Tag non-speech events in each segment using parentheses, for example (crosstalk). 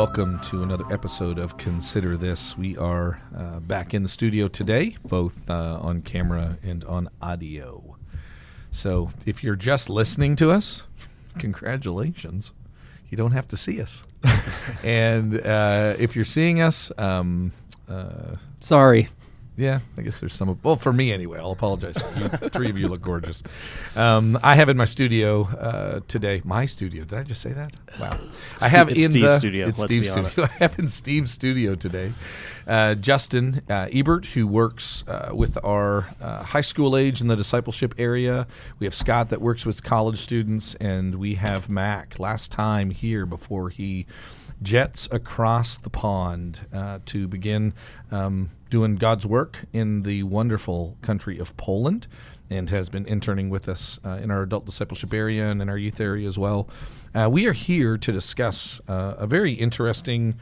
Welcome to another episode of Consider This. We are uh, back in the studio today, both uh, on camera and on audio. So if you're just listening to us, congratulations. You don't have to see us. (laughs) and uh, if you're seeing us, um, uh, Sorry. Yeah, I guess there's some. Well, for me anyway. I'll apologize. You, three of you look gorgeous. Um, I have in my studio uh, today. My studio. Did I just say that? Wow. I have It's in Steve's the studio, It's let's Steve's be honest. studio. (laughs) I have in Steve's studio today. Uh, Justin uh, Ebert, who works uh, with our uh, high school age in the discipleship area. We have Scot that works with college students, and we have Mac. Last time here before he jets across the pond uh, to begin um, doing God's work in the wonderful country of Poland and has been interning with us uh, in our adult discipleship area and in our youth area as well. Uh, we are here to discuss uh, a very interesting,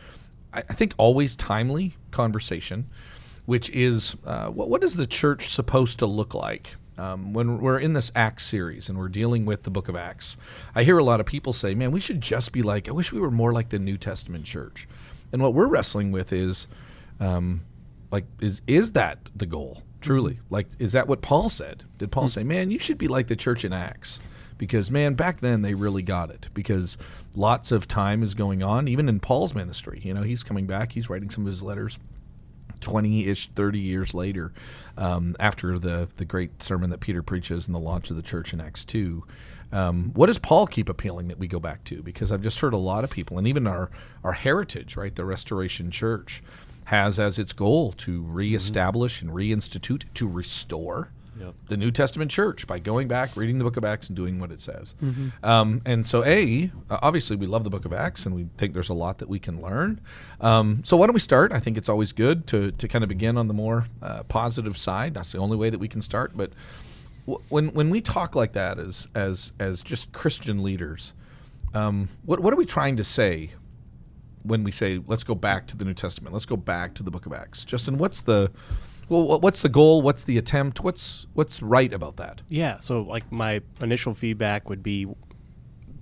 I, think always timely conversation, which is uh, what, what is the church supposed to look like? Um, when we're in this Acts series and we're dealing with the book of Acts, I hear a lot of people say, man, we should just be like, I wish we were more like the New Testament church. And what we're wrestling with is, um, like, is, is that the goal, truly? Like, is that what Paul said? Did Paul say, man, you should be like the church in Acts? Because, man, back then they really got it because lots of time is going on, even in Paul's ministry. You know, he's coming back, he's writing some of his letters 20-ish 30 years later um, after the the great sermon that peter preaches and the launch of the church in acts 2 um, what does paul keep appealing that we go back to? Because i've just heard a lot of people and even our our heritage right the restoration church has as its goal to reestablish and reinstitute to restore Yep. the New Testament church by going back, reading the book of Acts, and doing what it says. Um, and so, A, uh, obviously, we love the book of Acts and we think there's a lot that we can learn. Um, so, why don't we start? I think it's always good to, to kind of begin on the more uh, positive side. That's the only way that we can start. But w- when, when we talk like that as, as, as just Christian leaders, um, what, what are we trying to say when we say let's go back to the New Testament, let's go back to the Book of Acts. Justin, what's the well, what's the goal? What's the attempt? What's what's right about that? Yeah, so like my initial feedback would be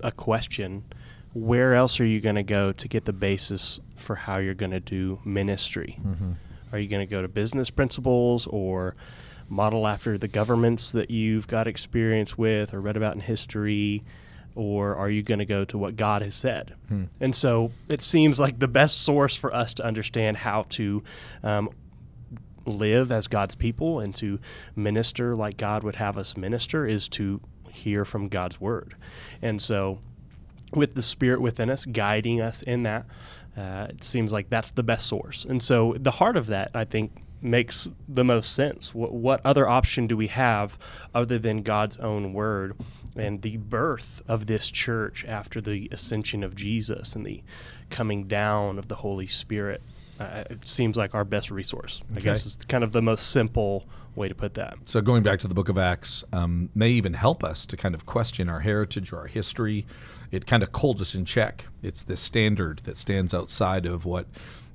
a question where else are you going to go to get the basis for how you're going to do ministry? Are you going to go to business principles or model after the governments that you've got experience with or read about in history? Or are you going to go to what God has said? And so it seems like the best source for us to understand how to um, live as God's people and to minister like God would have us minister is to hear from God's word. And so, with the Spirit within us guiding us in that, uh, it seems like that's the best source. And so, the heart of that, I think, makes the most sense. What, what other option do we have other than God's own word and the birth of this church after the ascension of Jesus and the coming down of the Holy Spirit? Uh, it seems like our best resource. I Okay. guess is kind of the most simple way to put that. So going back to the Book of Acts um, may even help us to kind of question our heritage or our history. It kind of holds us in check. It's this standard that stands outside of what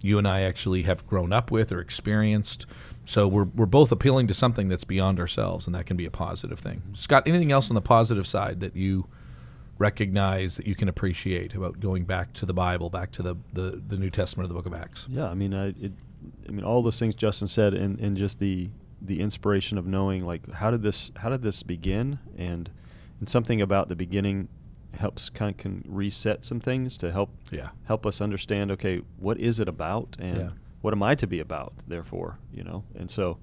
you and I actually have grown up with or experienced. So we're, we're both appealing to something that's beyond ourselves, and that can be a positive thing. Scot, anything else on the positive side that you recognize that you can appreciate about going back to the Bible, back to the, the, the New Testament of the Book of Acts? Yeah, I mean, I, it, I mean, all those things Justin said, and, and just the the inspiration of knowing, like, how did this how did this begin, and and something about the beginning helps kind of can reset some things to help Yeah. help us understand. Okay, what is it about, and Yeah. what am I to be about? Therefore, you know, and so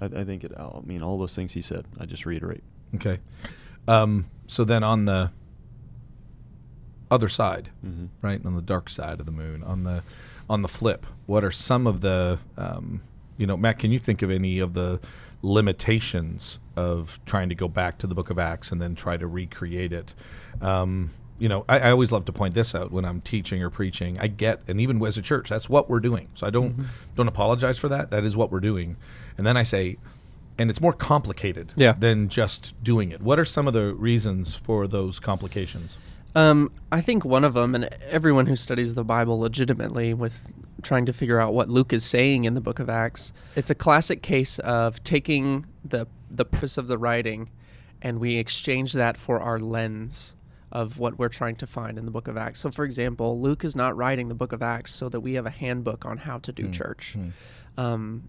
I, I think it. I mean, all those things he said. I just reiterate. Okay. Um, so then on the other side, Mhm. right, on the dark side of the moon, on the on the flip, what are some of the um, you know, Matt, can you think of any of the limitations of trying to go back to the book of Acts and then try to recreate it? Um, you know, I, I always love to point this out when I'm teaching or preaching. I get, and even as a church, that's what we're doing. So I don't don't apologize for that. That is what we're doing. And then I say, and it's more complicated Yeah. than just doing it. What are some of the reasons for those complications? Um, I think one of them, and everyone who studies the Bible legitimately with trying to figure out what Luke is saying in the book of Acts, it's a classic case of taking the the purpose of the writing and we exchange that for our lens of what we're trying to find in the book of Acts. So, for example, Luke is not writing the book of Acts so that we have a handbook on how to do Hmm. church. Hmm. Um,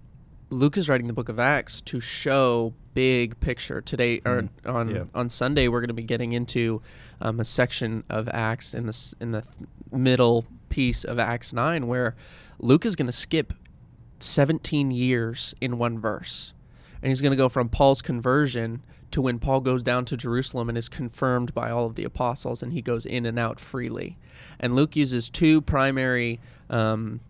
Luke is writing the book of Acts to show big picture. Today or Mhm. on Yeah. on Sunday, we're going to be getting into um, a section of Acts in this in the middle piece of Acts nine, where Luke is going to skip 17 years in one verse, and he's going to go from Paul's conversion to when Paul goes down to Jerusalem and is confirmed by all of the apostles, and he goes in and out freely. And Luke uses two primary um,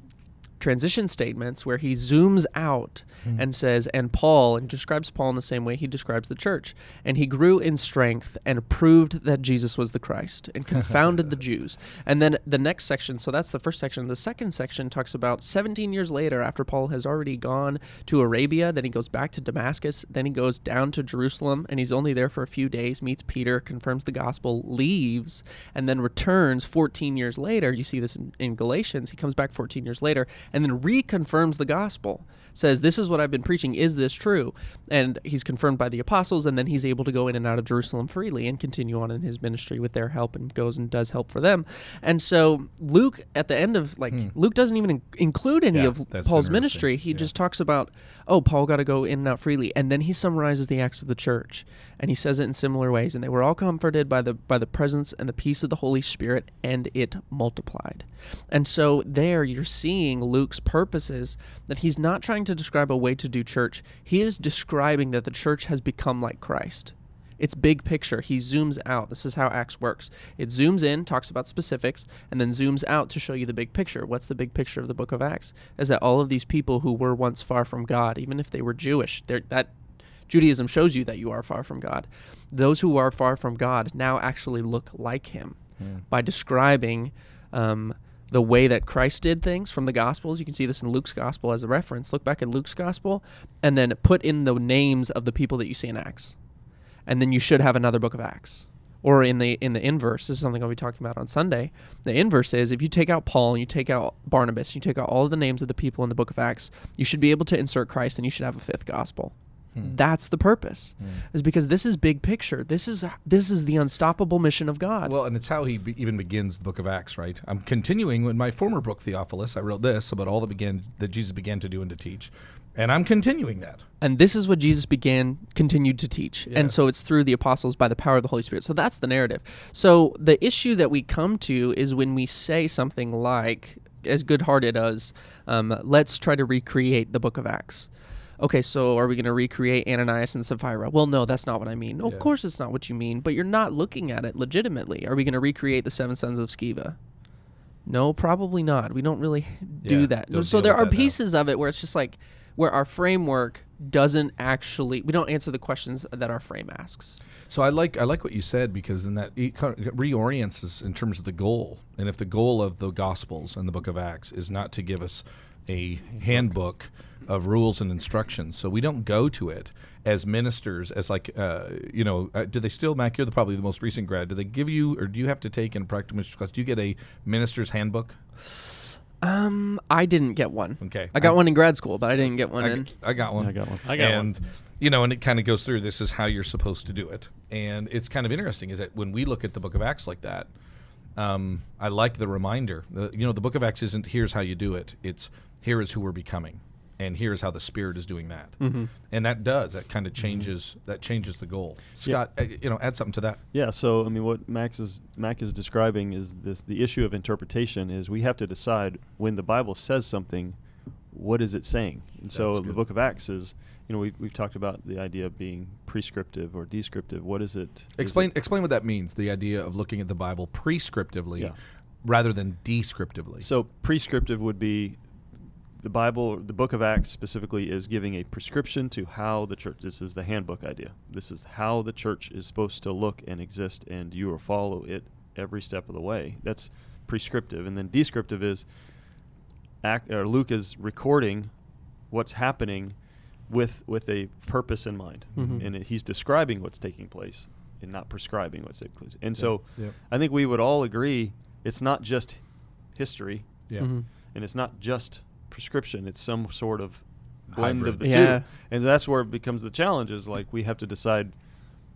transition statements where he zooms out Hmm. and says, and Paul, and describes Paul in the same way he describes the church. And he grew in strength and proved that Jesus was the Christ and (laughs) confounded the Jews. And then the next section, so that's the first section. The second section talks about 17 years later, after Paul has already gone to Arabia, then he goes back to Damascus, then he goes down to Jerusalem, and he's only there for a few days, meets Peter, confirms the gospel, leaves, and then returns 14 years later. You see this in, in Galatians. He comes back 14 years later and then reconfirms the gospel says this is what i've been preaching. Is this true? And he's confirmed by the apostles and then he's able to go in and out of jerusalem freely and continue on in his ministry with their help and goes and does help for them. And so luke at the end of like Hmm. luke doesn't even in- include any Yeah, of paul's ministry. He Yeah. just talks about oh paul got to go in and out freely. And then he summarizes the acts of the church and he says it in similar ways and they were all comforted by the by the presence and the peace of the holy spirit and it multiplied. And so there you're seeing luke's purposes that he's not trying to describe a way to do church he is describing that the church has become like christ it's big picture. He zooms out. This is how Acts works. It zooms in, talks about specifics, and then zooms out to show you the big picture. What's the big picture of the book of Acts? Is that all of these people who were once far from God, even if they were Jewish, that Judaism shows you that you are far from God. Those who are far from God now actually look like Him Hmm. by describing um, the way that Christ did things from the Gospels. You can see this in Luke's Gospel as a reference. Look back at Luke's Gospel and then put in the names of the people that you see in Acts and then you should have another book of Acts. Or in the in the inverse, this is something I'll be talking about on Sunday. The inverse is if you take out Paul and you take out Barnabas, you take out all the names of the people in the book of Acts, you should be able to insert Christ and you should have a fifth gospel. Hmm. That's the purpose. Hmm. Is because this is big picture. This is this is the unstoppable mission of God. Well, and it's how he be- even begins the book of Acts, right? I'm continuing in my former book, Theophilus. I wrote this about all that began that Jesus began to do and to teach, and I'm continuing that. And this is what Jesus began, continued to teach. Yeah. And so it's through the apostles by the power of the Holy Spirit. So that's the narrative. So the issue that we come to is when we say something like, as good hearted as, um, let's try to recreate the book of Acts. Okay, so are we going to recreate Ananias and Sapphira? Well, no, that's not what I mean. No, Yeah. Of course, it's not what you mean, but you're not looking at it legitimately. Are we going to recreate the seven sons of Sceva? No, probably not. We don't really (laughs) do Yeah, that. So there are that now. pieces of it where it's just like where our framework doesn't actually we don't answer the questions that our frame asks. So I like I like what you said because then that it kind of reorients us in terms of the goal. And if the goal of the Gospels and the Book of Acts is not to give us a handbook of rules and instructions, so we don't go to it as ministers as like uh, you know uh, do they still Mac you're the, probably the most recent grad do they give you or do you have to take in practical ministry class do you get a minister's handbook Um, I didn't get one. Okay. I got I- one in grad school, but I didn't get one I, in. I got one. I got one. I got and, one. you know, and it kind of goes through this is how you're supposed to do it. And it's kind of interesting is that when we look at the book of Acts like that, um, I like the reminder. The, you know, the book of Acts isn't here's how you do it. It's here is who we're becoming. And here's how the Spirit is doing that, Mm-hmm. and that does that kind of changes that changes the goal. Scot, uh, you know, add something to that. Yeah, so I mean, what Max is Mac is describing is this: the issue of interpretation is we have to decide when the Bible says something, what is it saying? And so That's the. Book of Acts is, you know, we've, we've talked about the idea of being prescriptive or descriptive. What is it? Is Explain it- explain what that means. The idea of looking at the Bible prescriptively Yeah. rather than descriptively. So prescriptive would be the Bible, the book of Acts specifically is giving a prescription to how the church. This is the handbook idea. This is how the church is supposed to look and exist, and you will follow it every step of the way. That's prescriptive, and then descriptive is act, or Luke is recording what's happening with with a purpose in mind, Mhm. and it, he's describing what's taking place and not prescribing what's taking place. And so, Yep. I think we would all agree it's not just history yeah. Mhm. and it's not just prescription it's some sort of blend Hybrid. of the Yeah. two and that's where it becomes the challenge is like we have to decide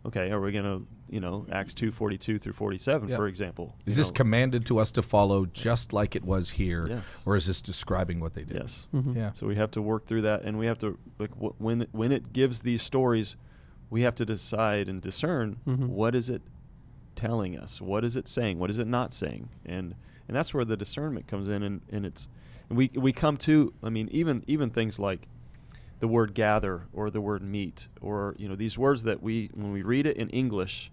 okay are we going to you know Acts two forty two through forty seven, Yeah. for example. Is this know, commanded to us to follow just like it was here, Yes. or is this describing what they did? Yes. Mhm. Yeah. So we have to work through that, and we have to like wh- when when it gives these stories, we have to decide and discern Mhm. what is it telling us, what is it saying, what is it not saying, and and that's where the discernment comes in, and, and it's and we we come to I mean even even things like the word gather or the word meet or you know these words that we when we read it in English,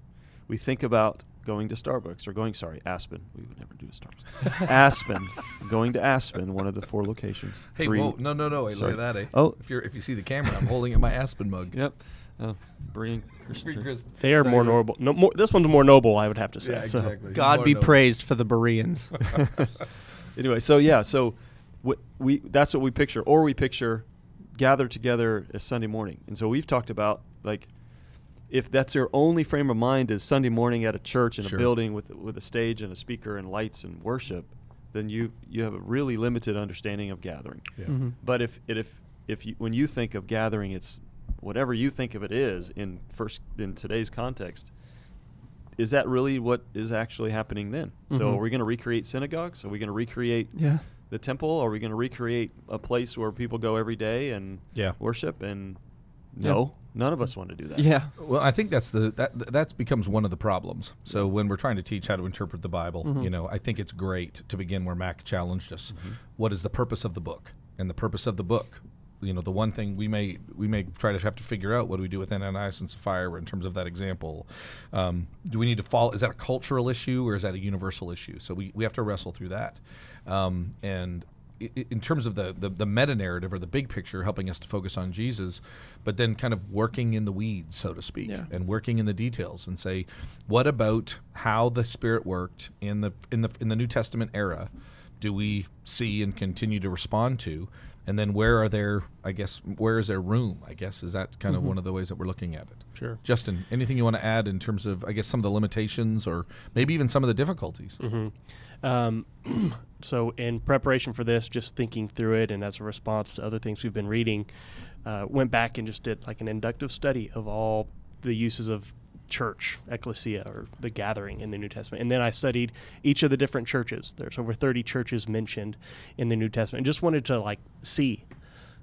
we think about going to Starbucks or going sorry Aspen. We would never do a Starbucks. (laughs) Aspen, going to Aspen, one of the four locations. Hey, Three- whoa, no, no, no! Hey, look Sorry. at that! Eh? Oh. if you're if you see the camera, I'm holding up my Aspen mug. Yep. Oh, brilliant. Christian (laughs) They are more noble. No, more, this one's more noble, I would have to say. Yeah, So, exactly. God More be noble. praised for the Bereans. (laughs) anyway, so yeah, so what we that's what we picture, or we picture gather together as Sunday morning, and so we've talked about like if that's your only frame of mind is Sunday morning at a church in Sure. a building with with a stage and a speaker and lights and worship, then you you have a really limited understanding of gathering. Yeah. Mhm. But if it if if you when you think of gathering, it's whatever you think of it is in first in today's context. Is that really what is actually happening then? So Mhm. are we going to recreate synagogues? Are we going to recreate Yeah. The temple? Are we going to recreate a place where people go every day and Yeah. worship? And Yeah. no, none of us want to do that. Yeah. Well, I think that's the that that's becomes one of the problems. So when we're trying to teach how to interpret the Bible, Mhm. you know, I think it's great to begin where Mac challenged us. Mm-hmm. What is the purpose of the book? And the purpose of the book, you know, the one thing we may we may try to have to figure out what do we do with Ananias and Sapphira in terms of that example. Um, do we need to follow? Is that a cultural issue or is that a universal issue? So we, we have to wrestle through that. Um, and in terms of the, the, the meta narrative or the big picture, helping us to focus on Jesus, but then kind of working in the weeds, so to speak, Yeah. and working in the details, and say, what about how the Spirit worked in the in the in the New Testament era? Do we see and continue to respond to? And then where are there? I guess where is there room? I guess is that kind of one of the ways that we're looking at it. Sure. Justin, anything you want to add in terms of I guess some of the limitations or maybe even some of the difficulties? hmm Um, (clears throat) so, in preparation for this, just thinking through it, and as a response to other things we've been reading, uh, went back and just did like an inductive study of all the uses of church, ecclesia, or the gathering in the New Testament. And then I studied each of the different churches. There's over 30 churches mentioned in the New Testament, and just wanted to like see.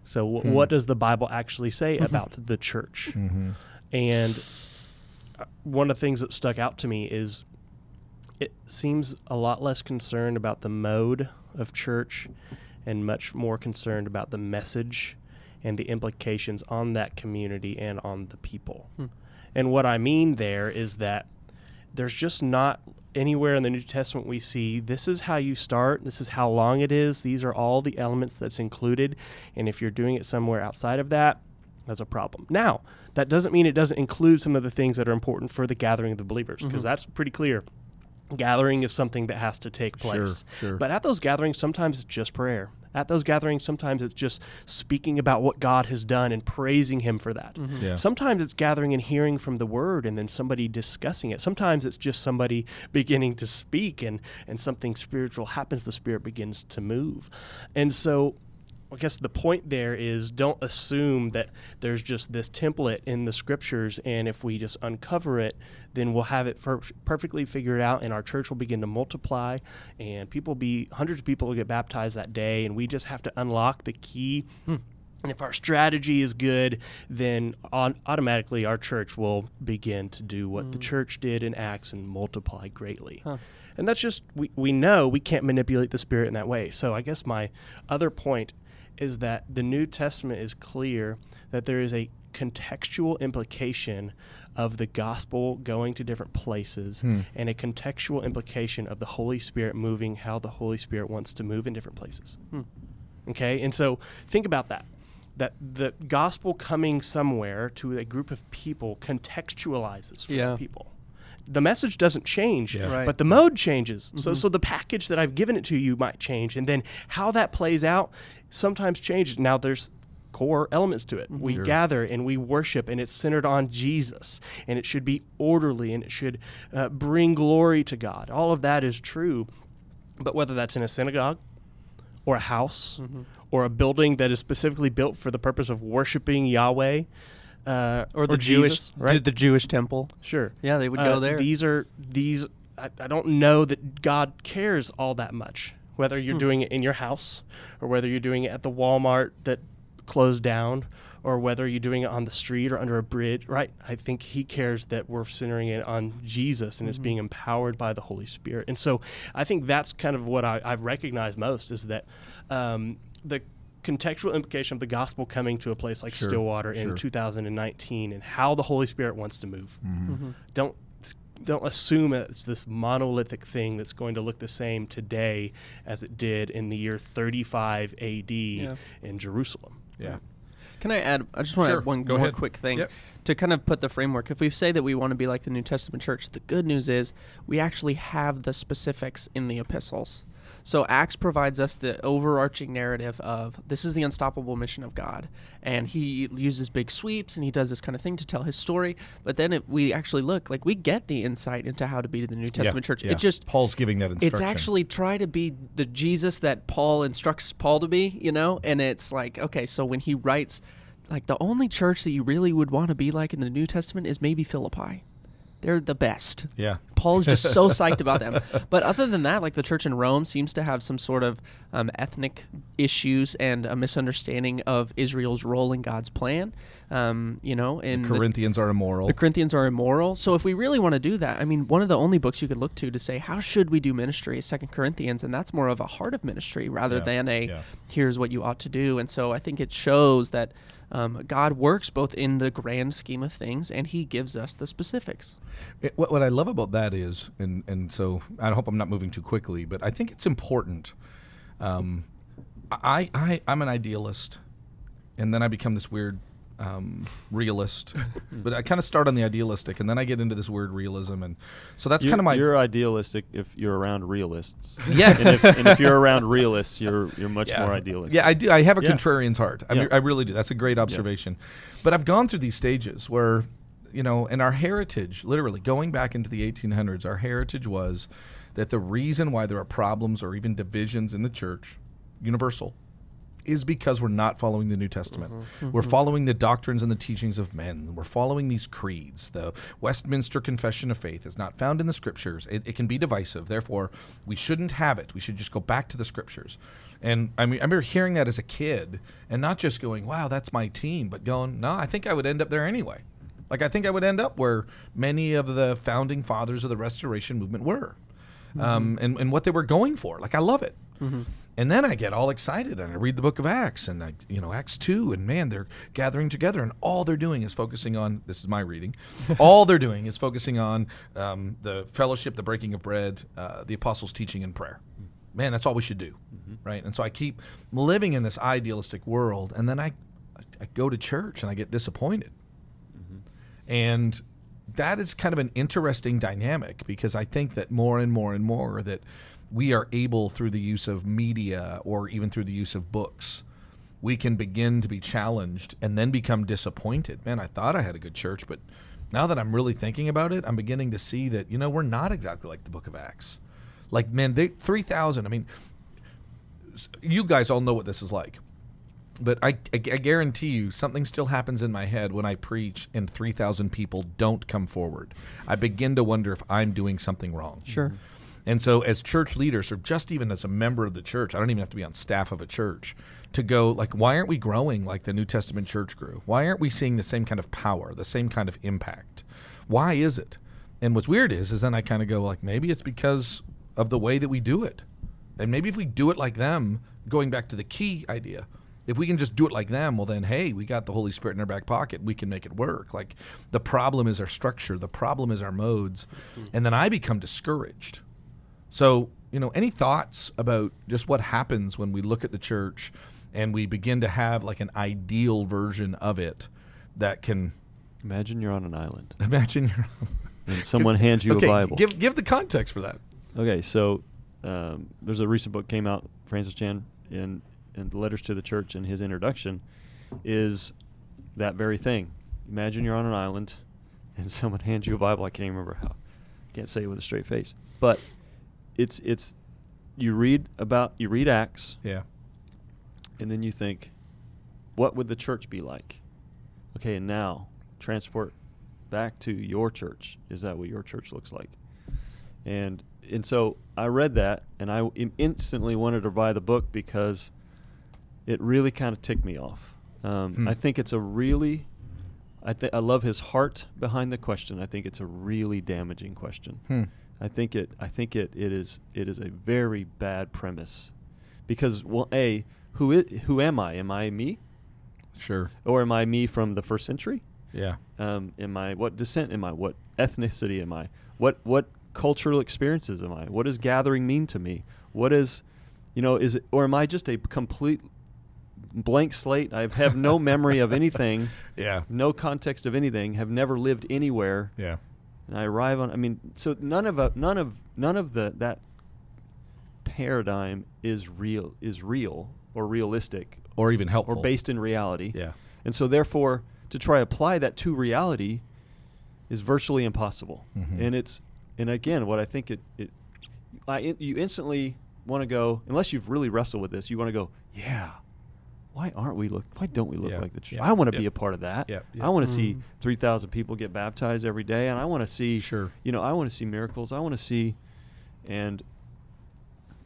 So, wh- Hmm. what does the Bible actually say (laughs) about the church? Mm-hmm. And uh, one of the things that stuck out to me is it seems a lot less concerned about the mode of church and much more concerned about the message and the implications on that community and on the people. Hmm. And what I mean there is that there's just not anywhere in the New Testament we see this is how you start, this is how long it is, these are all the elements that's included. And if you're doing it somewhere outside of that, that's a problem. Now, that doesn't mean it doesn't include some of the things that are important for the gathering of the believers, because Mhm. that's pretty clear. Gathering is something that has to take place. sure. But at those gatherings, sometimes it's just prayer. At those gatherings, sometimes it's just speaking about what God has done and praising Him for that. Mm-hmm. Yeah. Sometimes it's gathering and hearing from the Word and then somebody discussing it. Sometimes it's just somebody (laughs) beginning to speak and, and something spiritual happens, the Spirit begins to move. And so I guess the point there is don't assume that there's just this template in the scriptures, and if we just uncover it, then we'll have it per- perfectly figured out, and our church will begin to multiply, and people be hundreds of people will get baptized that day, and we just have to unlock the key. Hmm. And if our strategy is good, then on, automatically our church will begin to do what the hmm. church did in Acts and multiply greatly. Huh. And that's just, we, we know we can't manipulate the Spirit in that way. So I guess my other point is that the New Testament is clear that there is a contextual implication of the gospel going to different places Hmm. and a contextual implication of the Holy Spirit moving how the Holy Spirit wants to move in different places. Hmm. Okay? And so think about that. That the gospel coming somewhere to a group of people contextualizes for Yeah. people. The message doesn't change, Yeah. Right. but the mode changes. So Mhm. so the package that I've given it to you might change and then how that plays out sometimes changes. Now there's core elements to it. We Sure. gather and we worship and it's centered on Jesus and it should be orderly and it should uh, bring glory to God. All of that is true. But whether that's in a synagogue or a house Mhm. or a building that is specifically built for the purpose of worshiping Yahweh, uh, or the Jewish, Jesus, right? the Jewish temple. Sure. Yeah, they would Uh, go there. These are these. I, I don't know that God cares all that much. Whether you're Hmm. doing it in your house, or whether you're doing it at the Walmart that closed down, or whether you're doing it on the street or under a bridge, right? I think He cares that we're centering it on Jesus and it's Mm-hmm. being empowered by the Holy Spirit. And so I think that's kind of what I, I've recognized most is that um, the contextual implication of the gospel coming to a place like Sure, Stillwater sure. in 2019 and how the Holy Spirit wants to move Mm-hmm. don't don't assume it's this monolithic thing that's going to look the same today as it did in the year 35 AD in Jerusalem. Yeah. Can I add? I just want to Sure. add one Go more ahead. quick thing Yep. to kind of put the framework. If we say that we want to be like the New Testament church, the good news is we actually have the specifics in the epistles. So Acts provides us the overarching narrative of this is the unstoppable mission of God, and He uses big sweeps and He does this kind of thing to tell His story. But then if we actually look, like we get the insight into how to be the New Testament church. Yeah. It just Paul's giving that instruction. it's actually try to be the Jesus that Paul instructs Paul to be, you know? And it's like, okay, so when he writes, like, the only church that you really would want to be like in the New Testament is maybe Philippi. They're the best. Yeah. Paul's just so (laughs) psyched about them. But other than that, like the church in Rome seems to have some sort of um, ethnic issues and a misunderstanding of Israel's role in God's plan. Um, you know, and the- Corinthians are immoral. the Corinthians are immoral. So if we really want to do that, I mean, one of the only books you could look to to say how should we do ministry is Second Corinthians, and that's more of a heart of ministry rather Yeah, than a yeah. here's what you ought to do. And so I think it shows that um, God works both in the grand scheme of things and He gives us the specifics. It- what, what I love about that is, and, and so I hope I'm not moving too quickly, but I think it's important. Um, I, I, I'm an idealist, and then I become this weird um, realist. but I kind of start on the idealistic, and then I get into this weird realism, and so that's kind of my. You're idealistic if you're around realists. (laughs) Yeah. and, if, and if you're around realists, you're you're much yeah. more idealistic. Yeah, I do. I have a Yeah. contrarian's heart. I, Yeah. mean, I really do. That's a great observation. But I've gone through these stages where, you know, and our heritage, literally going back into the 1800s, our heritage was that the reason why there are problems or even divisions in the church, universal, is because we're not following the New Testament. Mm-hmm. We're mm-hmm. following the doctrines and the teachings of men. We're following these creeds. The Westminster Confession of Faith is not found in the scriptures. It, it can be divisive. Therefore, we shouldn't have it. We should just go back to the scriptures. And I mean, I remember hearing that as a kid and not just going, wow, that's my team, but going, no, I think I would end up there anyway. Like, I think I would end up where many of the founding fathers of the Restoration movement were mm-hmm. um, and, and what they were going for. Like, I love it. And then I get all excited and I read the book of Acts and I, you know, Acts 2 and man, they're gathering together and all they're doing is focusing on, this is my reading, (laughs) all they're doing is focusing on um, the fellowship, the breaking of bread, uh, the apostles' teaching and prayer. Man, that's all we should do. Right. And so I keep living in this idealistic world and then I, I go to church and I get disappointed. And that is kind of an interesting dynamic because I think that more and more and more that we are able through the use of media or even through the use of books, we can begin to be challenged and then become disappointed. Man, I thought I had a good church, but now that I'm really thinking about it, I'm beginning to see that, you know, we're not exactly like the book of Acts. Like, man, they 3,000, I mean, you guys all know what this is like but I, I, I guarantee you something still happens in my head when I preach and 3,000 people don't come forward. I begin to wonder if I'm doing something wrong. Sure. Mm-hmm. And so, as church leaders, or just even as a member of the church, I don't even have to be on staff of a church, to go, like, why aren't we growing like the New Testament church grew? Why aren't we seeing the same kind of power, the same kind of impact? Why is it? And what's weird is, is then I kind of go, like, maybe it's because of the way that we do it. And maybe if we do it like them, going back to the key idea, if we can just do it like them, well, then, hey, we got the Holy Spirit in our back pocket. We can make it work. Like, the problem is our structure, the problem is our modes. Hmm. And then I become discouraged. So, you know, any thoughts about just what happens when we look at the church and we begin to have like an ideal version of it that can Imagine you're on an island (laughs) imagine your (laughs) and someone hands you okay, a Bible. Give give the context for that. Okay, so um, there's a recent book came out, Francis Chan, in in The Letters to the Church, and his introduction is that very thing. Imagine you're on an island, (laughs) and someone hands you a Bible. I can't even remember how. Can't say it with a straight face, but it's it's you read about you read Acts, Yeah. and then you think, what would the church be like? Okay, and now transport back to your church. Is that what your church looks like? And and so I read that, and I instantly wanted to buy the book because it really kind of ticked me off. Um, Hmm. I think it's a really, I think I love his heart behind the question. I think it's a really damaging question. Hmm. I think it. I think it. It is. It is a very bad premise, because well, a who i- who am I? Am I me, Sure. or am I me from the first century? Yeah. Um, am I what descent am I? What ethnicity am I? What what cultural experiences am I? What does gathering mean to me? What is, you know, is it or am I just a complete blank slate? I have no memory of anything, (laughs) Yeah. no context of anything, have never lived anywhere, Yeah. And I arrive on. I mean, so none of a, none of none of the that paradigm is real is real or realistic Or even helpful. or based in reality. Yeah. And so therefore to try apply that to reality is virtually impossible. Mhm. And it's and again what I think it it I you instantly want to go unless you've really wrestled with this, you want to go, yeah. Why aren't we look why don't we look Yeah, like the church? yeah, I want to be a part of that. Yeah, yeah. I want to see Mhm. 3,000 people get baptized every day and I want to see Sure. you know, I want to see miracles. I want to see and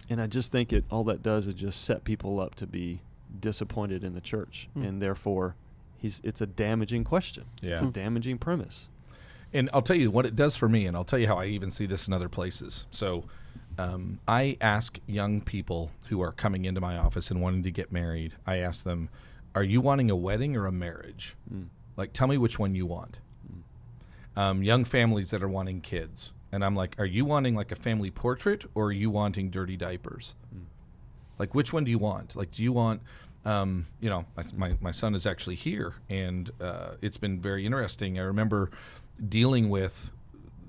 and I just think it all that does is just set people up to be disappointed in the church, Hmm. and therefore, he's it's a damaging question. It's a Yeah. damaging premise. And I'll tell you what it does for me, and I'll tell you how I even see this in other places. So, um, I ask young people who are coming into my office and wanting to get married, I ask them, Are you wanting a wedding or a marriage? Mm. Like, tell me which one you want. Um, young families that are wanting kids. And I'm like, Are you wanting like a family portrait or are you wanting dirty diapers? Like, which one do you want? Like, do you want, um, you know, my, my, my son is actually here, and uh, it's been very interesting. I remember dealing with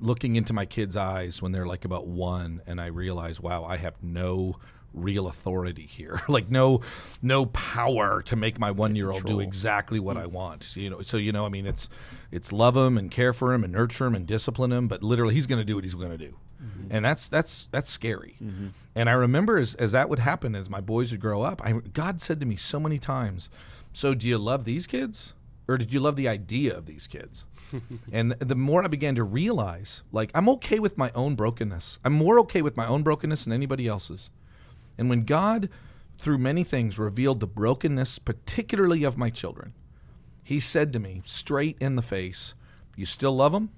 looking into my kids' eyes when they're like about one, and I realize, wow, I have no real authority here. (laughs) Like no no power to make my one year old do exactly what i hmm. want so, you know? So you know i mean it's it's love him and care for him and nurture him and discipline him but literally he's going to do what he's going to do mm-hmm. and that's that's that's scary. Mm-hmm. And i remember as, as that would happen as my boys would grow up I, god said to me so many times so do you love these kids or did you love the idea of these kids (laughs) and the more i began to realize like i'm okay with my own brokenness i'm more okay with my own brokenness than anybody else's and when god through many things revealed the brokenness particularly of my children he said to me straight in the face you still love them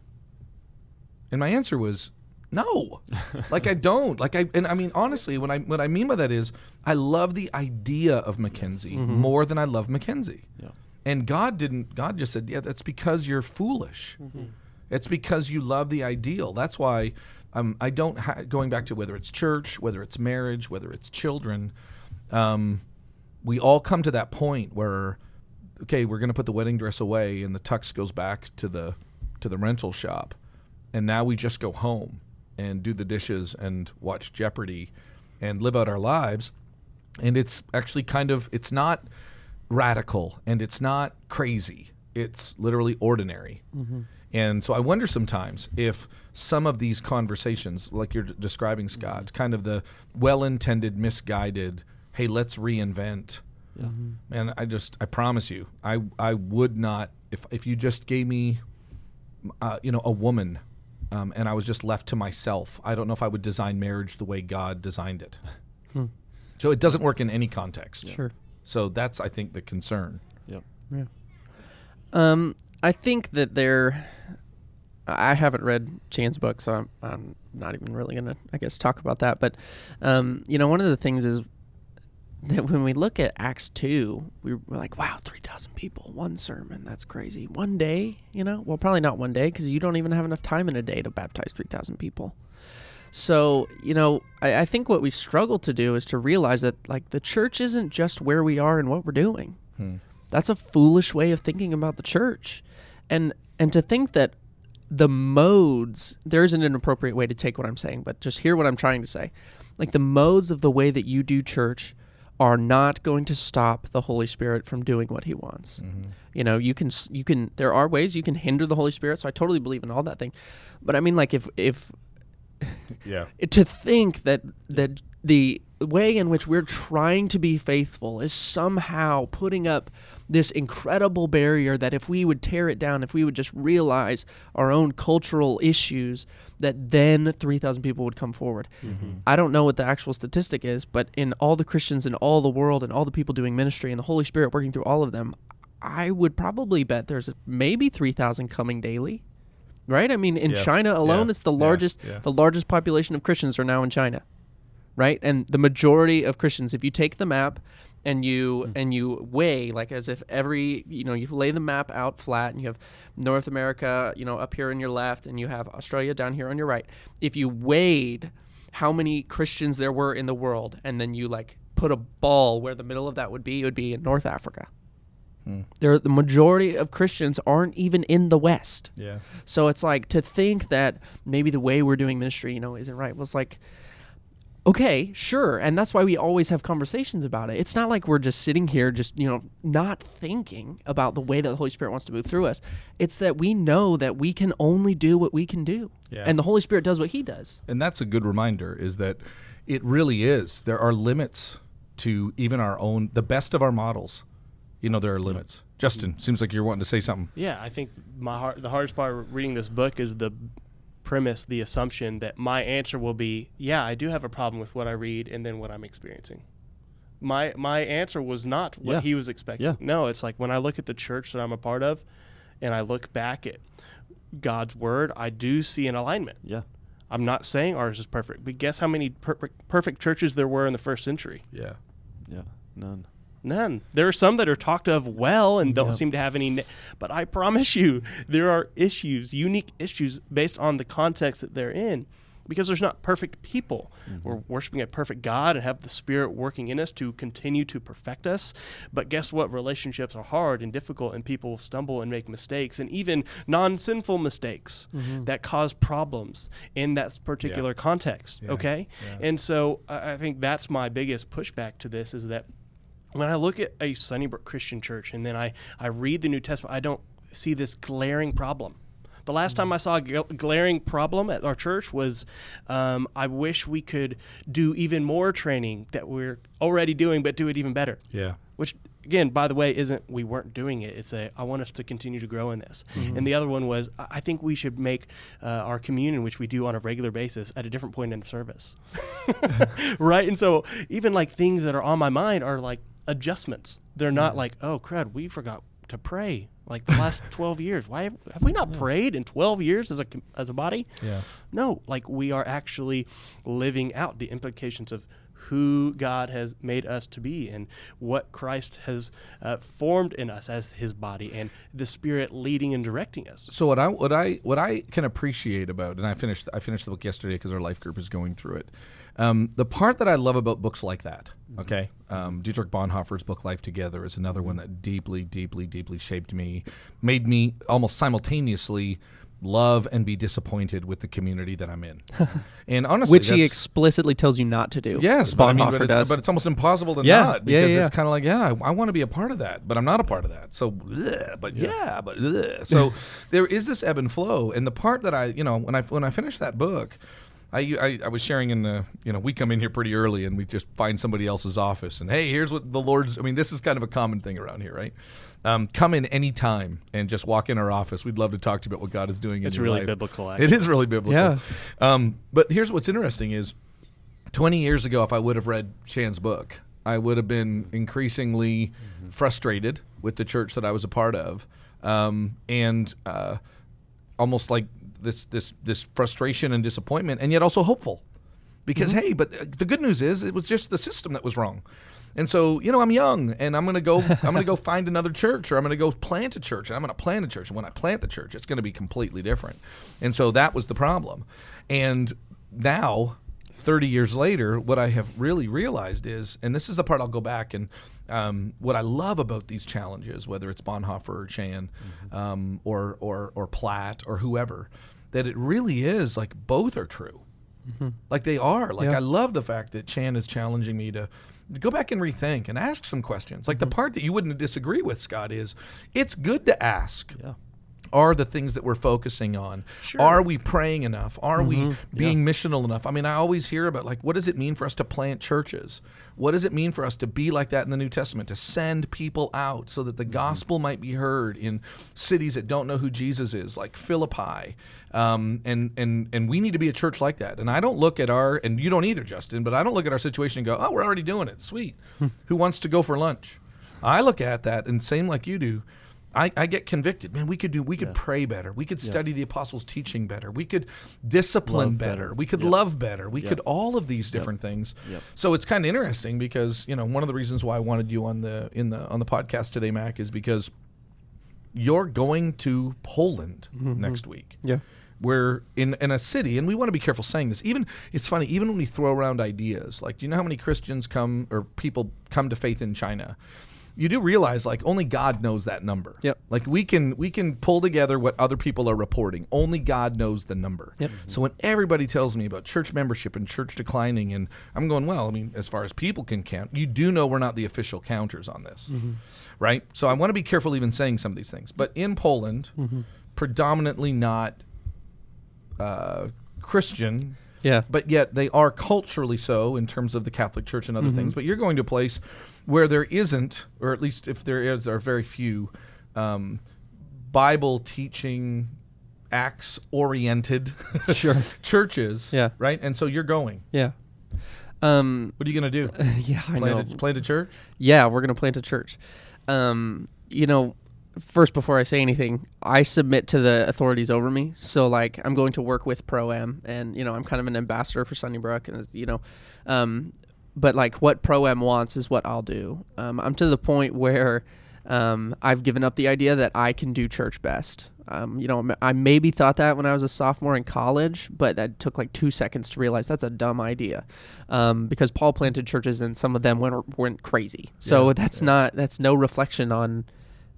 and my answer was no. (laughs) like I don't. Like I and I mean honestly, what I what I mean by that is I love the idea of Mackenzie mm-hmm. more than I love Mackenzie. Yeah. And God didn't God just said, "Yeah, that's because you're foolish. It's because you love the ideal. That's why um, I don't ha- going back to whether it's church, whether it's marriage, whether it's children, um, we all come to that point where okay, we're going to put the wedding dress away and the tux goes back to the to the rental shop. And now we just go home and do the dishes and watch Jeopardy and live out our lives. And it's actually kind of it's not radical and it's not crazy. It's literally ordinary. And so I wonder sometimes if some of these conversations, like you're d- describing, Scot, it's kind of the well intended, misguided, hey, let's reinvent. Yeah. And I just, I promise you, I, I would not, if, if you just gave me, uh, you know, a woman um, and I was just left to myself, I don't know if I would design marriage the way God designed it. So it doesn't work in any context. Sure. So that's, I think, the concern. Yep. Yeah. Um, I think that there. I haven't read Chan's book, so I'm, I'm not even really gonna, I guess, talk about that. But, um, you know, one of the things is that when we look at Acts two, we we're like, wow, three thousand people, one sermon, that's crazy. One day, you know, well, probably not one day because you don't even have enough time in a day to baptize three thousand people. So, you know, I, I think what we struggle to do is to realize that like the church isn't just where we are and what we're doing. Hmm. That's a foolish way of thinking about the church. And and to think that the modes there isn't an appropriate way to take what I'm saying, but just hear what I'm trying to say. Like the modes of the way that you do church are not going to stop the Holy Spirit from doing what he wants. Mm-hmm. You know, you can you can there are ways you can hinder the Holy Spirit, so I totally believe in all that thing. But I mean like if if Yeah. (laughs) to think that that the way in which we're trying to be faithful is somehow putting up this incredible barrier that if we would tear it down, if we would just realize our own cultural issues, that then 3,000 people would come forward. Mm-hmm. I don't know what the actual statistic is, but in all the Christians in all the world and all the people doing ministry and the Holy Spirit working through all of them, I would probably bet there's maybe 3,000 coming daily. Right? I mean, in Yeah. China alone, Yeah. it's the largest Yeah. the largest population of Christians are now in China. Right? And the majority of Christians, if you take the map and you Hmm. and you weigh like as if every you know you lay the map out flat and you have North America you know up here on your left and you have Australia down here on your right if you weighed how many Christians there were in the world and then you like put a ball where the middle of that would be it would be in North Africa there the majority of Christians aren't even in the West Yeah. so it's like to think that maybe the way we're doing ministry, you know, isn't right. Was like, okay, sure, and that's why we always have conversations about it. It's not like we're just sitting here, just you know, not thinking about the way that the Holy Spirit wants to move through us. It's that we know that we can only do what we can do, Yeah. and the Holy Spirit does what He does. And that's a good reminder is that it really is. There are limits to even our own, the best of our models. You know, there are limits. Justin, seems like you're wanting to say something. Yeah, I think my hard, the hardest part of reading this book is the premise, the assumption that my answer will be, yeah, I do have a problem with what I read and then what I'm experiencing. My my answer was not what Yeah. he was expecting. Yeah. No, it's like when I look at the church that I'm a part of and I look back at God's word, I do see an alignment. Yeah. I'm not saying ours is perfect, but guess how many per- perfect churches there were in the first century? Yeah. Yeah. None. None. There are some that are talked of well and don't Yeah. seem to have any. Ne- but I promise you, (laughs) there are issues, unique issues based on the context that they're in, because there's not perfect people. Mm-hmm. We're worshiping a perfect God and have the Spirit working in us to continue to perfect us. But guess what? Relationships are hard and difficult, and people stumble and make mistakes, and even non-sinful mistakes mm-hmm. that cause problems in that particular context. Yeah. Okay, Yeah. and so I I think that's my biggest pushback to this is that when I look at a Sunnybrook Christian church and then I, I read the New Testament, I don't see this glaring problem. The last time I saw a gl- glaring problem at our church was um, I wish we could do even more training that we're already doing, but do it even better. Yeah. Which, again, by the way, isn't we weren't doing it. It's a I want us to continue to grow in this. And the other one was I I think we should make uh, our communion, which we do on a regular basis, at a different point in the service. (laughs) right? And so even like things that are on my mind are like adjustments. They're not like, oh crud, we forgot to pray like the last (laughs) 12 years. Why have, have we not prayed in 12 years as a as a body? Yeah. No, like we are actually living out the implications of who God has made us to be and what Christ has uh, formed in us as His body, and the Spirit leading and directing us. So what I what I what I can appreciate about, and I finished I finished the book yesterday because our life group is going through it. Um, the part that I love about books like that, okay, um, Dietrich Bonhoeffer's book Life Together is another one that deeply, deeply, deeply shaped me, made me almost simultaneously love and be disappointed with the community that I'm in. (laughs) and honestly, Which he explicitly tells you not to do. Yes, but I mean, Bonhoeffer but it's, does. but it's almost impossible to Yeah, not yeah, because yeah. it's kind of like, yeah, I, I want to be a part of that, but I'm not a part of that. So, bleh, but yeah, but bleh. (laughs) so there is this ebb and flow, and the part that I, you know, when I when I finished that book. I, I, I was sharing in the you know we come in here pretty early and we just find somebody else's office and hey here's what the Lord's I mean this is kind of a common thing around here right? Um, come in any time and just walk in our office. We'd love to talk to you about what God is doing It's in your really life. biblical, it is really biblical. Yeah. um, but here's what's interesting is 20 years ago, if I would have read Chan's book, I would have been increasingly frustrated with the church that I was a part of, um, and uh, almost like this this this frustration and disappointment, and yet also hopeful, because hey, but uh, the good news is it was just the system that was wrong. And so, you know, I'm young and I'm going to go (laughs) I'm going to go find another church or I'm going to go plant a church and I'm going to plant a church and when I plant the church it's going to be completely different. And so that was the problem. And now 30 years later, what I have really realized is, and this is the part I'll go back and um, what I love about these challenges, whether it's Bonhoeffer or Chan um, or, or, or Platt or whoever, that it really is like both are true. Like they are. Like Yeah. I love the fact that Chan is challenging me to go back and rethink and ask some questions. Like the part that you wouldn't disagree with, Scot, is it's good to ask. Yeah. Are the things that we're focusing on. Sure. Are we praying enough? Are we Mm-hmm. being missional enough? I mean, I always hear about like what does it mean for us to plant churches? What does it mean for us to be like that in the New Testament, to send people out so that the Mm-hmm. gospel might be heard in cities that don't know who Jesus is, like Philippi? Um, and and and we need to be a church like that. And I don't look at our and you don't either, Justin, but I don't look at our situation and go, "Oh, we're already doing it. Sweet. Hmm. who wants to go for lunch?" I look at that and same like you do. I, I get convicted. Man, we could do we could pray better. We could study the apostles' teaching better. We could discipline better. better. We could Yep. love better. We Yep. could all of these different things. Yep. So it's kind of interesting because, you know, one of the reasons why I wanted you on the in the on the podcast today, Mac, is because you're going to Poland mm-hmm. next week Yeah. we're in, in a city and we want to be careful saying this even it's funny even when we throw around ideas like do you know how many christians come or people come to faith in china you do realize like only god knows that number. Yep. like we can we can pull together what other people are reporting. Only god knows the number. Yep. so when everybody tells me about church membership and church declining and i'm going well i mean as far as people can count you do know we're not the official counters on this. Mm-hmm. Right? So i want to be careful even saying some of these things. But in poland mm-hmm. predominantly not uh, Christian, Yeah. but yet they are culturally so in terms of the Catholic Church and other mm-hmm. things. But you're going to a place where there isn't, or at least if there is, there are very few um, Bible teaching, acts oriented (laughs) Sure. churches. Yeah. Right. And so you're going. Yeah. Um, What are you going to do? (laughs) yeah, I know. Plant a, plant a church? Yeah, we're gonna plant a church. Um, you know, first before I say anything, I submit to the authorities over me. So like, I'm going to work with Pro Am, and you know, I'm kind of an ambassador for Sunnybrook, and you know, um, but like what Pro Am wants is what I'll do. Um, I'm to the point where. Um, I've given up the idea that I can do church best. Um, you know, I maybe thought that when I was a sophomore in college, but that took like two seconds to realize that's a dumb idea. Um, because Paul planted churches and some of them went went crazy. So Yeah, that's yeah. not that's no reflection on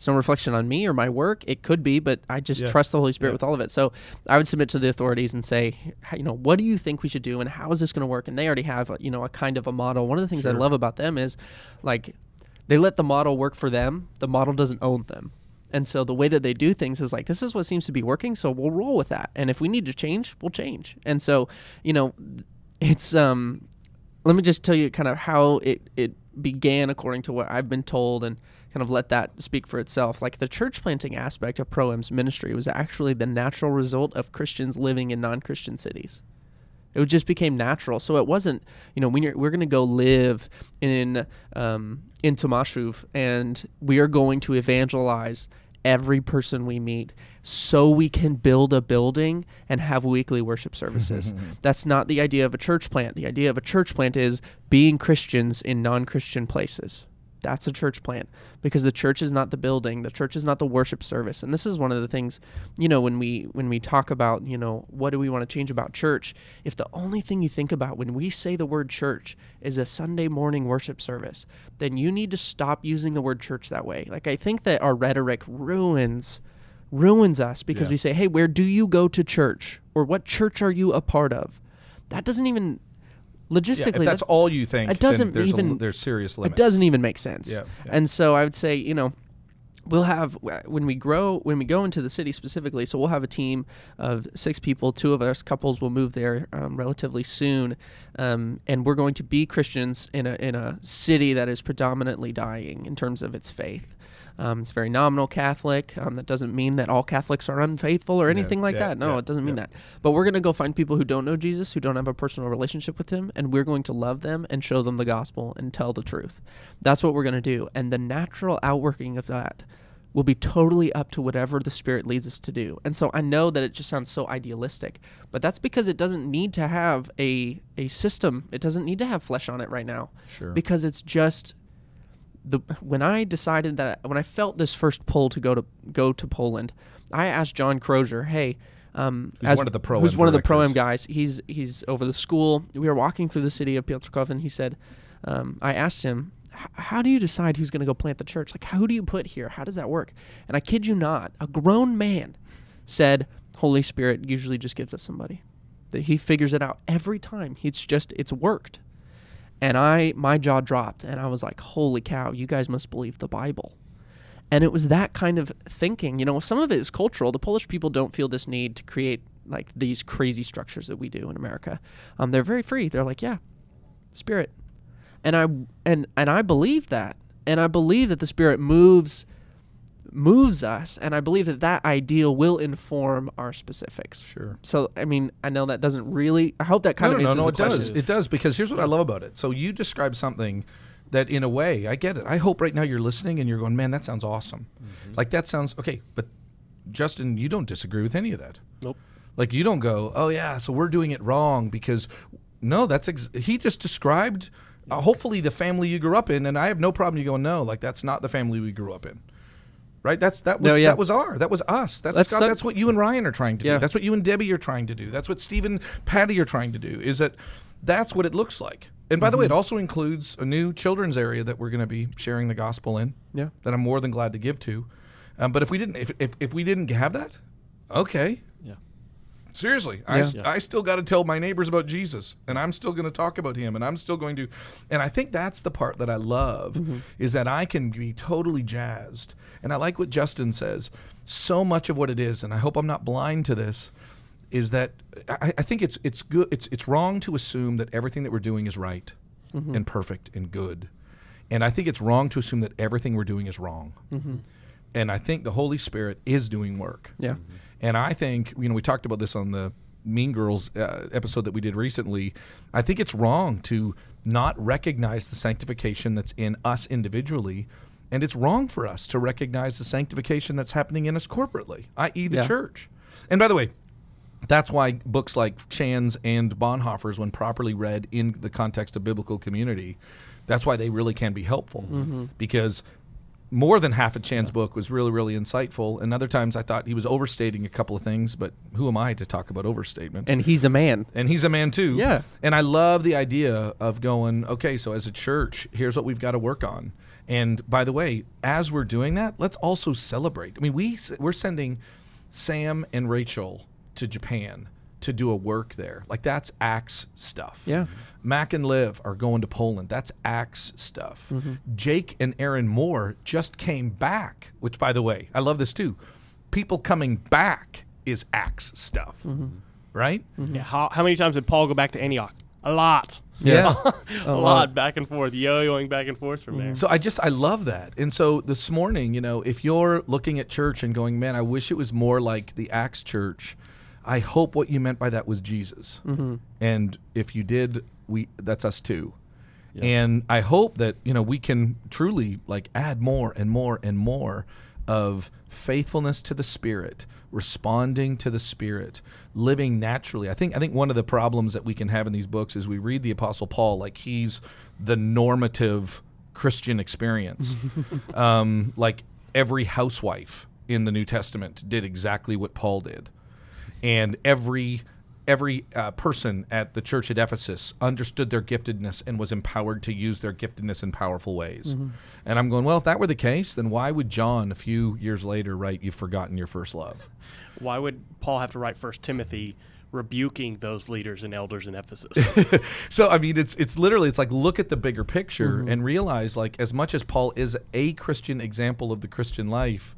no reflection on me or my work. It could be, but I just Yeah. trust the Holy Spirit Yeah. with all of it. So I would submit to the authorities and say, you know, what do you think we should do, and how is this going to work? And they already have, a, you know, a kind of a model. One of the things I love about them is, like, they let the model work for them. The model doesn't own them. And so the way that they do things is like this is what seems to be working, so we'll roll with that. And if we need to change, we'll change. And so, you know, it's um let me just tell you kind of how it it began according to what I've been told and kind of let that speak for itself. Like the church planting aspect of Proem's ministry was actually the natural result of Christians living in non-Christian cities. It just became natural. So it wasn't, you know, when you're, we're going to go live in um, in Tomaszów and we are going to evangelize every person we meet so we can build a building and have weekly worship services. (laughs) That's not the idea of a church plant. The idea of a church plant is being Christians in non-Christian places. That's a church plant because the church is not the building, the church is not the worship service. And this is one of the things, you know, when we when we talk about, you know, what do we want to change about church? If the only thing you think about when we say the word church is a Sunday morning worship service, then you need to stop using the word church that way. Like I think that our rhetoric ruins ruins us because Yeah. we say, "Hey, where do you go to church?" or "What church are you a part of?" That doesn't even logistically if that's that- all you think, it doesn't there's even a, there's serious limits. it doesn't even make sense. Yeah, yeah. And so I would say, you know, we'll have when we grow when we go into the city specifically. So we'll have a team of six people. Two of us couples will move there um, relatively soon, um, and we're going to be Christians in a in a city that is predominantly dying in terms of its faith. Um, it's very nominal Catholic. Um, that doesn't mean that all Catholics are unfaithful or anything like yeah, that. No, yeah, it doesn't mean yeah. that. But we're going to go find people who don't know Jesus, who don't have a personal relationship with him, and we're going to love them and show them the gospel and tell the truth. That's what we're going to do. And the natural outworking of that will be totally up to whatever the Spirit leads us to do. And so I know that it just sounds so idealistic, but that's because it doesn't need to have a, a system. It doesn't need to have flesh on it right now. Sure. Because it's just the when I decided that when I felt this first pull to go to go to Poland, I asked John Crozier, "Hey, um, Who's one of the Pro-Am who's one of the pro am guys? He's he's over the school. We were walking through the city of Piotrków, and he said, um, I asked him, how do you decide who's going to go plant the church? Like, who do you put here? How does that work? And I kid you not, a grown man said, Holy Spirit usually just gives us somebody. That he figures it out every time. It's just it's worked. And I my jaw dropped and I was like, "Holy cow, you guys must believe the Bible." And it was that kind of thinking. You know, some of it is cultural. The Polish people don't feel this need to create like these crazy structures that we do in America. Um, they're very free. They're like, yeah, spirit. And I and and I believe that. And I believe that the spirit moves moves us and I believe that that ideal will inform our specifics. Sure. So I mean, I know that doesn't really I hope that kind no, of no, answers no, the it does. It does because here's what I love about it. So you describe something that, in a way, I get it. I hope right now you're listening and you're going, man, that sounds awesome. Like that sounds okay. But Justin, you don't disagree with any of that. Nope. Like you don't go, oh yeah, so we're doing it wrong because no, that's ex- he just described. Uh, hopefully, the family you grew up in, and I have no problem you going, no, like that's not the family we grew up in. Right? That's that was No, yeah. that was our that was us. That's That's Scot, that's what you and Ryan are trying to Yeah. do. That's what you and Debbie are trying to do. That's what Stephen Patty are trying to do. Is that that's what it looks like. And by the way, it also includes a new children's area that we're going to be sharing the gospel in. Yeah. That I'm more than glad to give to. Um, but if we didn't, if, if, if we didn't have that, okay, Yeah. Seriously, I, Yeah. s- I still got to tell my neighbors about Jesus, and I'm still going to talk about him, and I'm still going to, and I think that's the part that I love is that I can be totally jazzed, and I like what Justin says. So much of what it is, and I hope I'm not blind to this, is that I, I think it's it's good. It's it's wrong to assume that everything that we're doing is right, mm-hmm. and perfect and good, and I think it's wrong to assume that everything we're doing is wrong. Mm-hmm. And I think the Holy Spirit is doing work. Yeah. Mm-hmm. And I think, you know, we talked about this on the Mean Girls uh, episode that we did recently. I think it's wrong to not recognize the sanctification that's in us individually. And it's wrong for us to recognize the sanctification that's happening in us corporately, i.e., the Yeah. church. And by the way, that's why books like Chan's and Bonhoeffer's, when properly read in the context of biblical community, that's why they really can be helpful. Mm-hmm. Because more than half of Chan's book was really, really insightful. And other times I thought he was overstating a couple of things, but who am I to talk about overstatement? And he's a man. and he's a man too. Yeah. And I love the idea of going, okay, so as a church, here's what we've got to work on. And by the way, as we're doing that, let's also celebrate. I mean, we we're sending Sam and Rachel to Japan to do a work there. Like that's Acts stuff. Yeah. Mac and Liv are going to Poland. That's Acts stuff. Mm-hmm. Jake and Aaron Moore just came back, which by the way, I love this too. People coming back is Acts stuff. Mm-hmm. Right? Yeah, how, how many times did Paul go back to Antioch? A lot. Yeah. (laughs) (laughs) a lot back and forth, yo-yoing back and forth from there. So I just I love that. And so this morning, you know, if you're looking at church and going, "Man, I wish it was more like the Acts church." I hope what you meant by that was Jesus. Mm-hmm. And if you did, we that's us too. And I hope that, you know, we can truly like add more and more and more of faithfulness to the spirit, responding to the spirit, living naturally. I think I think one of the problems that we can have in these books is we read the apostle Paul like he's the normative Christian experience. (laughs) um, like every housewife in the New Testament did exactly what Paul did and every every uh, person at the church at Ephesus understood their giftedness and was empowered to use their giftedness in powerful ways. And I'm going, well, if that were the case, then why would John a few years later write, "You've forgotten your first love"? (laughs) Why would Paul have to write First Timothy rebuking those leaders and elders in Ephesus? (laughs) so I mean, it's it's literally it's like look at the bigger picture and realize like as much as Paul is a Christian example of the Christian life,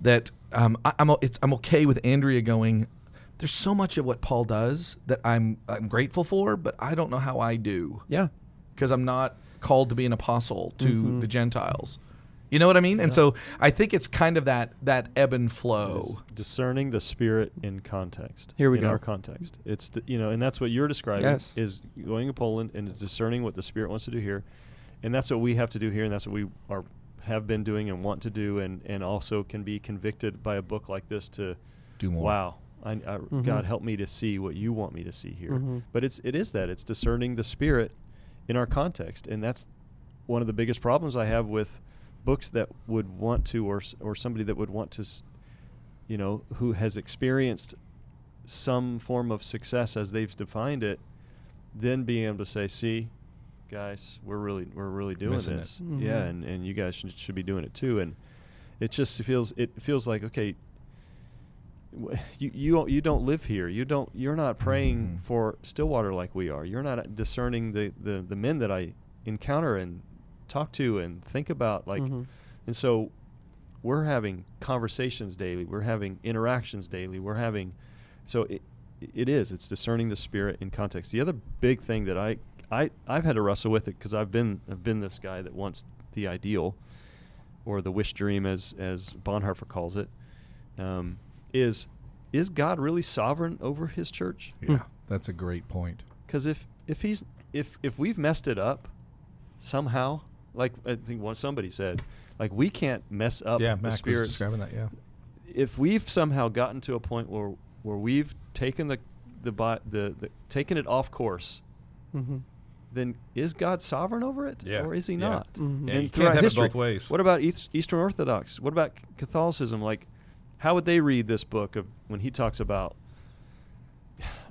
that um, I, I'm it's I'm okay with Andrea going. There's so much of what Paul does that I'm I'm grateful for, but I don't know how I do Yeah. because I'm not called to be an apostle to mm-hmm. the Gentiles. You know what I mean? And so I think it's kind of that that ebb and flow. is discerning the spirit in context. Here we in go. our context. It's the, you know, and that's what you're describing Yes. is going to Poland and is discerning what the spirit wants to do here, and that's what we have to do here, and that's what we are have been doing and want to do, and and also can be convicted by a book like this to Do more. Wow. I, I, God help me to see what you want me to see here. Mhm. But it's it is that it's discerning the spirit in our context, and that's one of the biggest problems I have with books that would want to, or or somebody that would want to, you know, who has experienced some form of success as they've defined it, then being able to say, "See, guys, we're really we're really doing Missing this, yeah, Mhm. and and you guys should, should be doing it too." And it just feels it feels like okay, w- you you don't, you don't live here. You don't you're not praying Mhm. for Stillwater like we are. You're not discerning the, the the men that I encounter and talk to and think about like Mhm. and so we're having conversations daily. We're having interactions daily. We're having, so it, it is. It's discerning the spirit in context. The other big thing that I I I've had to wrestle with it because I've been I've been this guy that wants the ideal, or the wish dream as as Bonhoeffer calls it, um, is is God really sovereign over His church? Yeah, that's a great point. Because if if he's if if we've messed it up somehow, like I think one somebody said, like we can't mess up yeah, the Mac was spirit. describing that. Yeah, If we've somehow gotten to a point where where we've taken the the bi- the, the taken it off course, Mm-hmm. then is God sovereign over it, Yeah, or is He yeah. not? Mhm. Yeah, And you can't throughout have it history, both ways. What about East, Eastern Orthodox? What about Catholicism? Like, how would they read this book of when he talks about?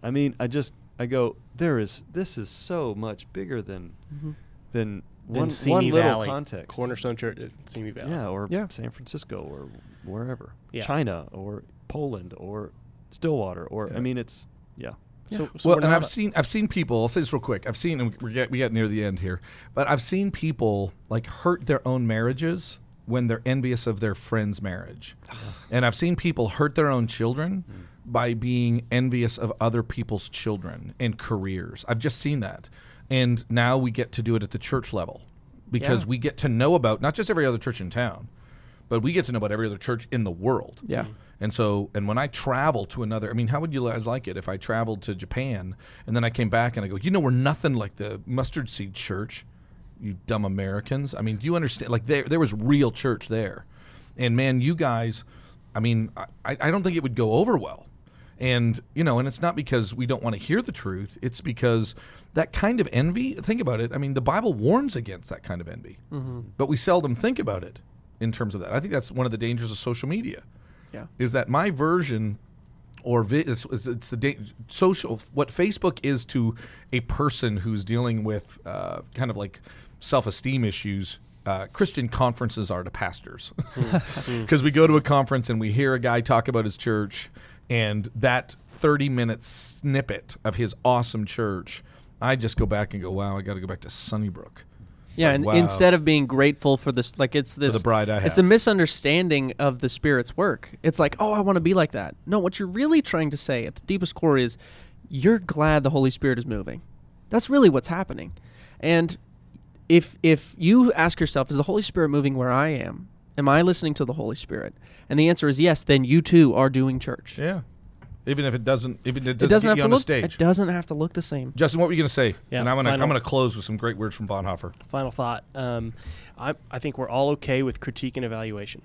I mean, I just I go there is this is so much bigger than Mm-hmm. than Then one, Simi one little Valley, context. Cornerstone Church, at Simi Valley. Yeah, or Yeah. San Francisco or wherever. Yeah. China or Poland or Stillwater or Yeah. I mean it's yeah. So, so well, and I've a- seen I've seen people. I'll say this real quick. I've seen and we get we get near the end here, but I've seen people like hurt their own marriages when they're envious of their friend's marriage, and I've seen people hurt their own children by being envious of other people's children and careers. I've just seen that, and now we get to do it at the church level because Yeah. we get to know about not just every other church in town, but we get to know about every other church in the world. Yeah. And so, and when I travel to another, I mean, how would you guys like it if I traveled to Japan and then I came back and I go, you know, we're nothing like the mustard seed church, you dumb Americans. I mean, do you understand? Like, there, there was real church there. And man, you guys, I mean, I, I don't think it would go over well. And, you know, and it's not because we don't want to hear the truth, it's because that kind of envy, think about it. I mean, the Bible warns against that kind of envy, but we seldom think about it in terms of that. I think that's one of the dangers of social media Yeah. is that my version or vi- it's, it's it's the da- social what Facebook is to a person who's dealing with uh, kind of like self-esteem issues. Uh, Christian conferences are to pastors (laughs) because we go to a conference and we hear a guy talk about his church, and that thirty-minute snippet of his awesome church, I just go back and go, "Wow, I got to go back to Sunnybrook." It's yeah, like, and wow. instead of being grateful for this, like it's this the bride I It's a misunderstanding of the Spirit's work. It's like, oh, I want to be like that. No, what you're really trying to say at the deepest core is, you're glad the Holy Spirit is moving. That's really what's happening. And if if you ask yourself, is the Holy Spirit moving where I am? Am I listening to the Holy Spirit? And the answer is yes. Then you too are doing church. yeah, even if it doesn't, even it It doesn't, doesn't have you to on look. stage. It doesn't have to look the same. Justin, what were you going to say? Yeah, and I'm going to I'm going to close with some great words from Bonhoeffer. final thought. Um, I, I think we're all okay with critique and evaluation,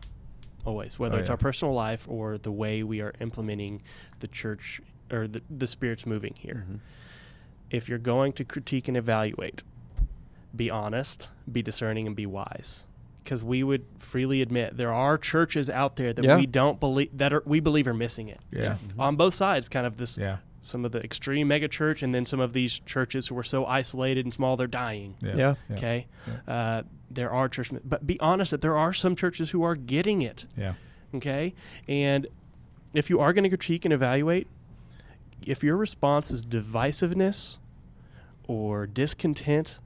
always, whether Oh, it's yeah. our personal life or the way we are implementing the church or the, the Spirit's moving here. Mm-hmm. If you're going to critique and evaluate, be honest, be discerning, and be wise. Because we would freely admit there are churches out there that Yeah. we don't believe that are we believe are missing it Yeah. on both sides. Kind of this Yeah. some of the extreme mega church and then some of these churches who are so isolated and small they're dying. Yeah. Yeah. Okay, uh, there are church, but be honest that there are some churches who are getting it. Yeah. Okay, and if you are going to critique and evaluate, if your response is divisiveness or discontent,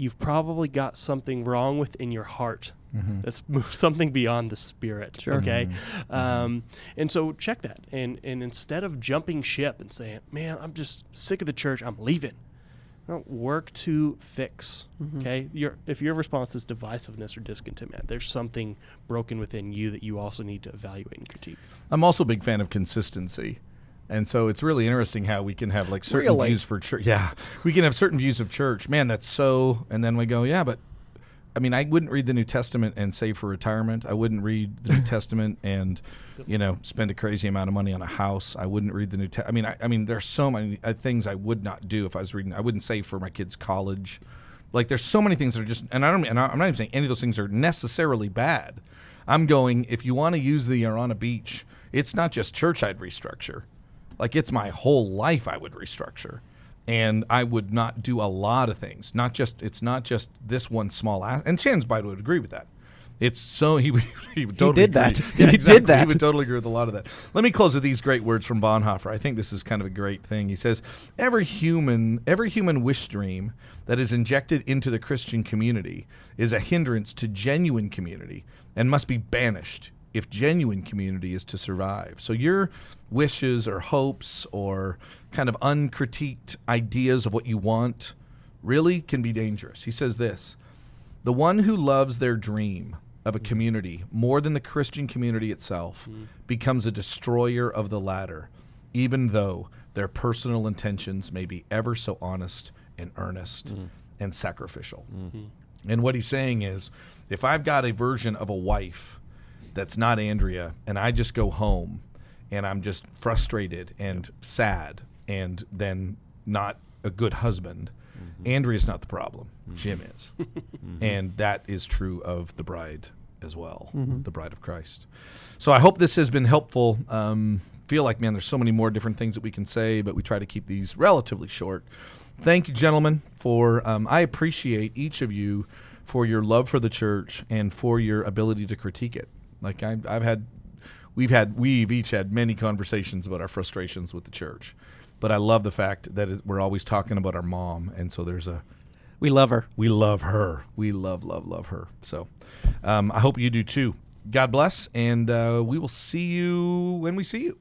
you've probably got something wrong within your heart. Mhm. That's (laughs) mo- something beyond the spirit. Sure. Okay, Mhm. um, and so check that, and and instead of jumping ship and saying, "Man, I'm just sick of the church. I'm leaving," no, work to fix. Mhm. Okay, your if your response is divisiveness or discontentment, there's something broken within you that you also need to evaluate and critique. I'm also a big fan of consistency. And so it's really interesting how we can have like certain Really? views for church. Yeah. We can have certain views of church. Man, that's so and then we go, yeah, but I mean, I wouldn't read the New Testament and save for retirement. I wouldn't read the New (laughs) Testament and, you know, spend a crazy amount of money on a house. I wouldn't read the New Testament. I mean, I, I mean, there's so many uh, things I would not do if I was reading. I wouldn't save for my kids' college. Like, there's so many things that are just, and I don't, and I'm not even saying any of those things are necessarily bad. I'm going, if you want to use the you're on a beach, it's not just church I'd restructure. Like, it's my whole life I would restructure and I would not do a lot of things. Not just it's not just this one small ass. And Chan's by would agree with that. It's so (laughs) he would, he would totally did agree. (laughs) that. Yeah, He did exactly. He would totally agree with a lot of that. Let me close with these great words from Bonhoeffer. I think this is kind of a great thing. He says, "Every human, every human wish dream that is injected into the Christian community is a hindrance to genuine community and must be banished if genuine community is to survive. So your wishes or hopes or kind of uncritiqued ideas of what you want really can be dangerous. He says this The one who loves their dream of a mm. community more than the Christian community itself mm. becomes a destroyer of the latter, even though their personal intentions may be ever so honest and earnest mm. and sacrificial. And what he's saying is if I've got a version of a wife that's not Andrea and I just go home and I'm just frustrated and sad and then not a good husband, Andrea's not the problem. Jim is. (laughs) and that is true of the bride as well, the bride of Christ. So I hope this has been helpful. Um, feel like, man, there's so many more different things that we can say, but we try to keep these relatively short. Thank you, gentlemen, for um, I appreciate each of you for your love for the church and for your ability to critique it. Like I've, I've had, we've had, we've each had many conversations about our frustrations with the church, but I love the fact that it, we're always talking about our mom, and so there's a We love her. we love her. We love, love, love her. So um, I hope you do too. God bless, and uh, we will see you when we see you.